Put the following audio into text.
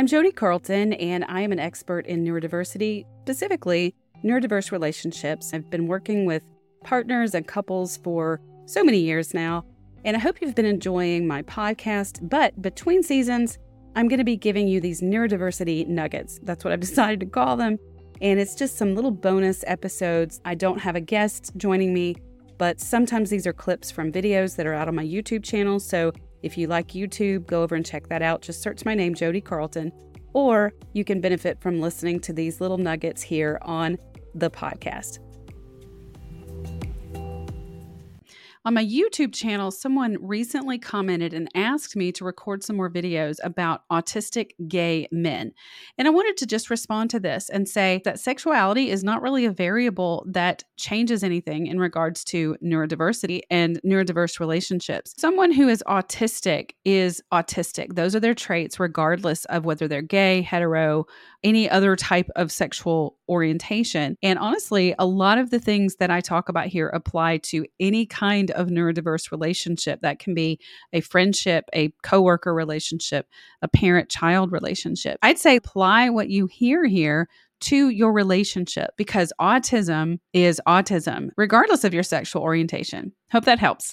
I'm Jodi Carlton, and I am an expert in neurodiversity, specifically neurodiverse relationships. I've been working with partners and couples for so many years now, and I hope you've been enjoying my podcast. But between seasons, I'm going to be giving you these neurodiversity nuggets. That's what I've decided to call them. And it's just some little bonus episodes. I don't have a guest joining me, but sometimes these are clips from videos that are out on my YouTube channel. So if you like YouTube, go over and check that out. Just search my name, Jodi Carlton, or you can benefit from listening to these little nuggets here on the podcast. On my YouTube channel, someone recently commented and asked me to record some more videos about autistic gay men. And I wanted to just respond to this and say that sexuality is not really a variable that changes anything in regards to neurodiversity and neurodiverse relationships. Someone who is autistic is autistic. Those are their traits, regardless of whether they're gay, hetero, any other type of sexual orientation. And honestly, a lot of the things that I talk about here apply to any kind of neurodiverse relationship that can be a friendship, a coworker relationship, a parent child relationship. I'd say apply what you hear here to your relationship because autism is autism, regardless of your sexual orientation. Hope that helps.